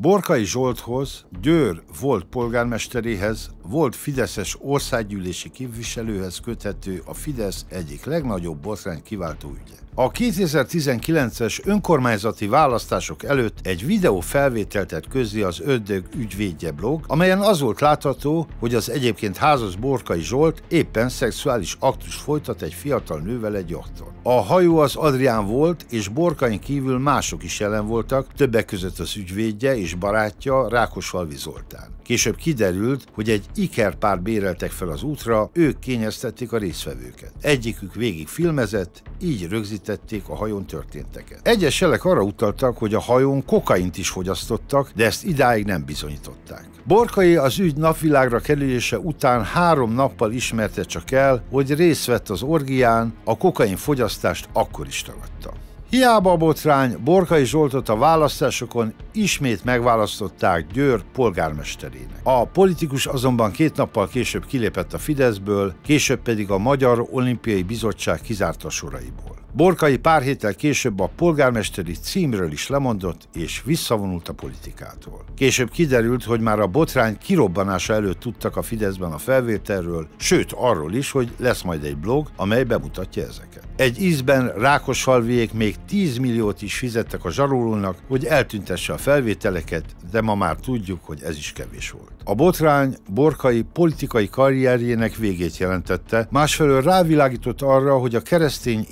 Borkai Zsolthoz, Győr volt polgármesteréhez, volt Fideszes országgyűlési képviselőhez köthető a Fidesz egyik legnagyobb botrány kiváltó ügye. A 2019-es önkormányzati választások előtt egy videó felvételt tett közé az Ördög ügyvédje blog, amelyen az volt látható, hogy az egyébként házas Borkai Zsolt éppen szexuális aktus folytat egy fiatal nővel egy jachton. A hajó az Adrián volt, és Borkain kívül mások is jelen voltak, többek között az ügyvédje és barátja Rákosfalvi Zoltán. Később kiderült, hogy egy ikerpár béreltek fel az útra, ők kényeztették a résztvevőket. Egyikük végig filmezett, így rögzítették a hajón történteket. Egyes jelek arra utaltak, hogy a hajón kokaint is fogyasztottak, de ezt idáig nem bizonyították. Borkai az ügy napvilágra kerülése után három nappal ismerte csak el, hogy részt vett az orgián, a kokain fogyasztást akkor is tagadta. Hiába a botrány, Borkai Zsoltot a választásokon ismét megválasztották Győr polgármesterének. A politikus azonban két nappal később kilépett a Fideszből, később pedig a Magyar Olimpiai Bizottság kizárta soraiból. Borkai pár héttel később a polgármesteri címről is lemondott, és visszavonult a politikától. Később kiderült, hogy már a botrány kirobbanása előtt tudtak a Fideszben a felvételről, sőt arról is, hogy lesz majd egy blog, amely bemutatja ezeket. Egy ízben Rákosfalviék még 10 milliót is fizettek a zsarolónak, hogy eltüntesse a felvételeket, de ma már tudjuk, hogy ez is kevés volt. A botrány Borkai politikai karrierjének végét jelentette, másfelől rávilágított arra, hogy a keresztény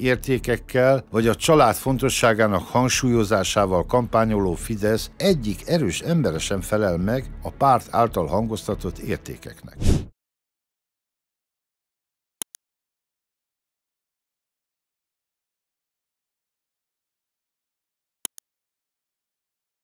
értékekkel vagy a család fontosságának hangsúlyozásával kampányoló Fidesz egyik erős emberesen felel meg a párt által hangoztatott értékeknek.